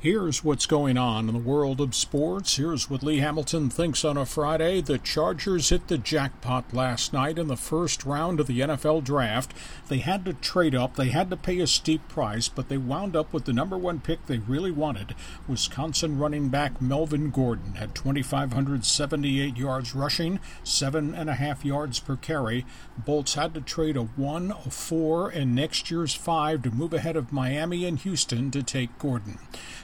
Here's what's going on in the world of sports. Here's what Lee Hamilton thinks on a Friday. The Chargers hit the jackpot last night in the first round of the NFL draft. They had to trade up, they had to pay a steep price, but they wound up with the number one pick they really wanted. Wisconsin running back Melvin Gordon had 2,578 yards rushing, seven and a half yards per carry. Bolts had to trade a one, a four, and next year's five to move ahead of Miami and Houston to take Gordon.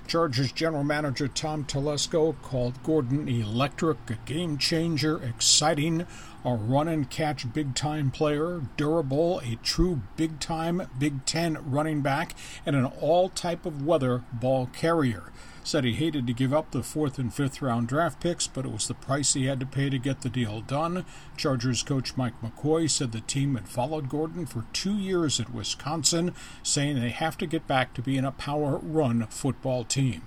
Chargers general manager Tom Telesco called Gordon electric, a game changer, exciting, a run and catch big time player, durable, a true big time Big Ten running back, and an all type of weather ball carrier. Said he hated to give up the fourth and fifth round draft picks, but it was the price he had to pay to get the deal done. Chargers coach Mike McCoy said the team had followed Gordon for two years at Wisconsin, saying they have to get back to being a power run football team.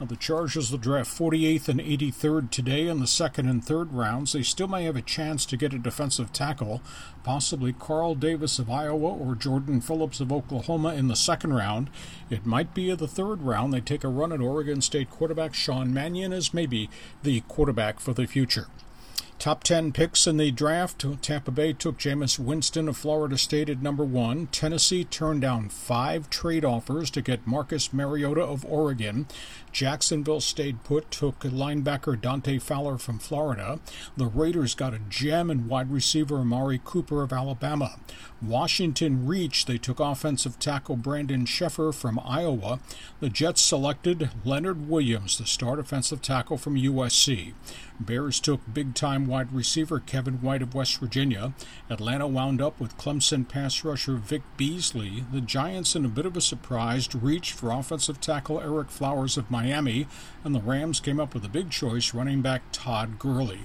Now, the Chargers will draft 48th and 83rd today in the second and third rounds. They still may have a chance to get a defensive tackle, possibly Carl Davis of Iowa or Jordan Phillips of Oklahoma in the second round. It might be in the third round they take a run at Oregon State quarterback Sean Mannion as maybe the quarterback for the future. Top 10 picks in the draft. Tampa Bay took Jameis Winston of Florida State at number one. Tennessee turned down five trade offers to get Marcus Mariota of Oregon. Jacksonville stayed put, took linebacker Dante Fowler from Florida. The Raiders got a gem in wide receiver Amari Cooper of Alabama. Washington reached, they took offensive tackle Brandon Schaeffer from Iowa. The Jets selected Leonard Williams, the start offensive tackle from USC. Bears took big time wide receiver Kevin White of West Virginia. Atlanta wound up with Clemson pass rusher Vic Beasley. The Giants, in a bit of a surprise, reached for offensive tackle Ereck Flowers of Miami, and the Rams came up with a big choice running back Todd Gurley.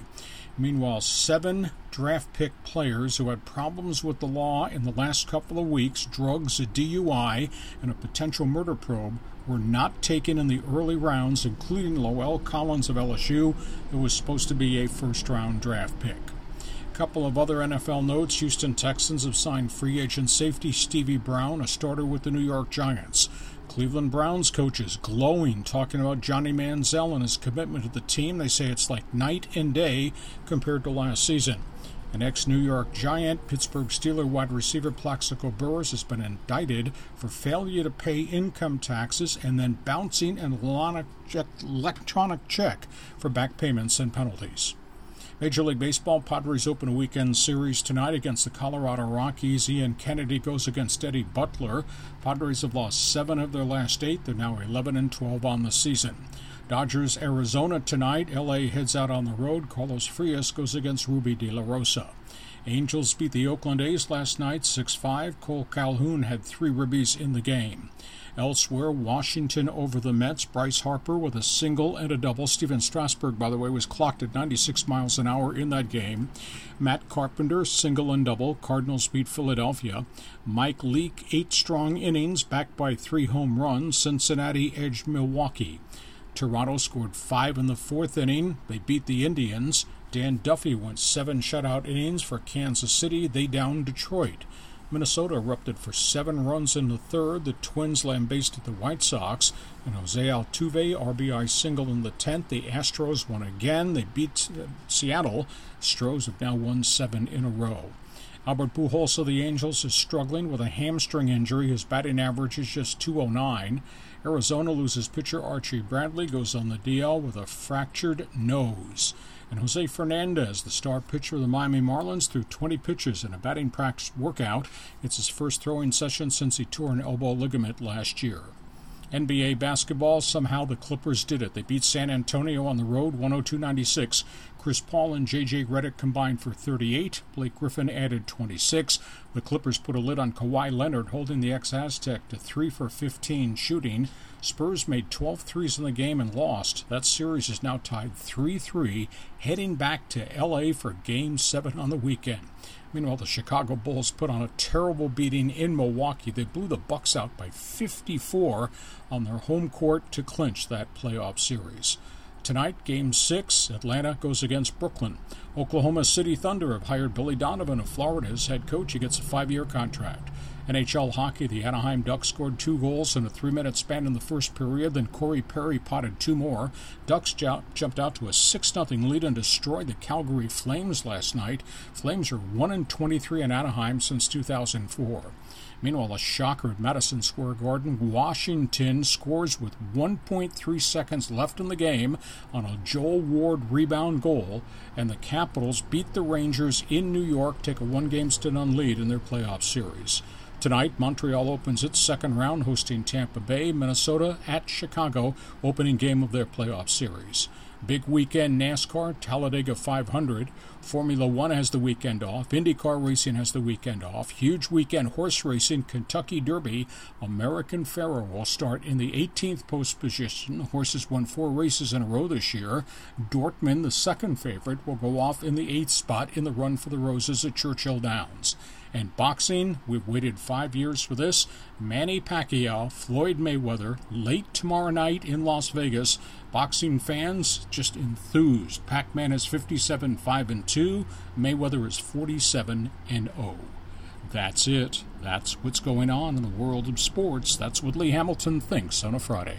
Meanwhile, seven draft pick players who had problems with the law in the last couple of weeks drugs, a DUI, and a potential murder probe were not taken in the early rounds, including La'el Collins of LSU, who was supposed to be a first round draft pick. A couple of other NFL notes Houston Texans have signed free agent safety Stevie Brown, a starter with the New York Giants. Cleveland Browns coaches glowing, talking about Johnny Manziel and his commitment to the team. They say it's like night and day compared to last season. An ex New York Giant, Pittsburgh Steeler wide receiver Plaxico Burress has been indicted for failure to pay income taxes and then bouncing an electronic check for back payments and penalties. Major League Baseball Padres open a weekend series tonight against the Colorado Rockies. Ian Kennedy goes against Eddie Butler. Padres have lost seven of their last eight. They're now 11 and 12 on the season. Dodgers Arizona tonight. LA heads out on the road. Carlos Frias goes against Rubby De La Rosa. Angels beat the Oakland A's last night 6 5. Kole Calhoun had three ribbies in the game. Elsewhere, Washington over the Mets. Bryce Harper with a single and a double. Stephen Strasburg, by the way, was clocked at 96 miles an hour in that game. Matt Carpenter, single and double. Cardinals beat Philadelphia. Mike Leake, eight strong innings, backed by three home runs. Cincinnati edged Milwaukee. Toronto scored five in the fourth inning. They beat the Indians. Dan Duffy went seven shutout innings for Kansas City. They downed Detroit. Minnesota erupted for seven runs in the third. The Twins lambasted the White Sox, and Jose Altuve RBI single in the tenth. The Astros won again. They beat uh, Seattle. Stros have now won seven in a row. Albert Pujols of the Angels is struggling with a hamstring injury. His batting average is just 209. Arizona loses pitcher Archie Bradley, goes on the DL with a fractured nose. And Jose Fernandez, the star pitcher of the Miami Marlins, threw 20 pitches in a batting practice workout. It's his first throwing session since he tore an elbow ligament last year. NBA basketball, somehow the Clippers did it. They beat San Antonio on the road 102 96. Chris Paul and J.J. Redick combined for 38. Blake Griffin added 26. The Clippers put a lid on Kawhi Leonard, holding the ex Aztec to 3 for 15 shooting. Spurs made 12 threes in the game and lost. That series is now tied 3 3, heading back to LA for Game 7 on the weekend. Meanwhile, the Chicago Bulls put on a terrible beating in Milwaukee. They blew the Bucks out by 54 on their home court to clinch that playoff series. Tonight, Game 6, Atlanta goes against Brooklyn. Oklahoma City Thunder have hired Billy Donovan of Florida as head coach. He gets a five year contract. NHL hockey, the Anaheim Ducks scored two goals in a three minute span in the first period. Then Corey Perry potted two more. Ducks j- jumped out to a 6 0 lead and destroyed the Calgary Flames last night. Flames are 1 23 in Anaheim since 2004. Meanwhile, a shocker at Madison Square Garden. Washington scores with 1.3 seconds left in the game on a Joel Ward rebound goal, and the Capitals beat the Rangers in New York, take a one game to none lead in their playoff series. Tonight, Montreal opens its second round, hosting Tampa Bay, Minnesota at Chicago, opening game of their playoff series. Big weekend NASCAR, Talladega 500. Formula One has the weekend off. IndyCar racing has the weekend off. Huge weekend horse racing, Kentucky Derby. American Pharoah will start in the 18th post position. Horses won four races in a row this year. Dortmund, the second favorite, will go off in the eighth spot in the run for the Roses at Churchill Downs. And boxing, we've waited five years for this. Manny Pacquiao, Floyd Mayweather, late tomorrow night in Las Vegas. Boxing fans just enthused. Pac-Man is 57 5 and 2. Mayweather is 47 and 0. That's it. That's what's going on in the world of sports. That's what Lee Hamilton thinks on a Friday.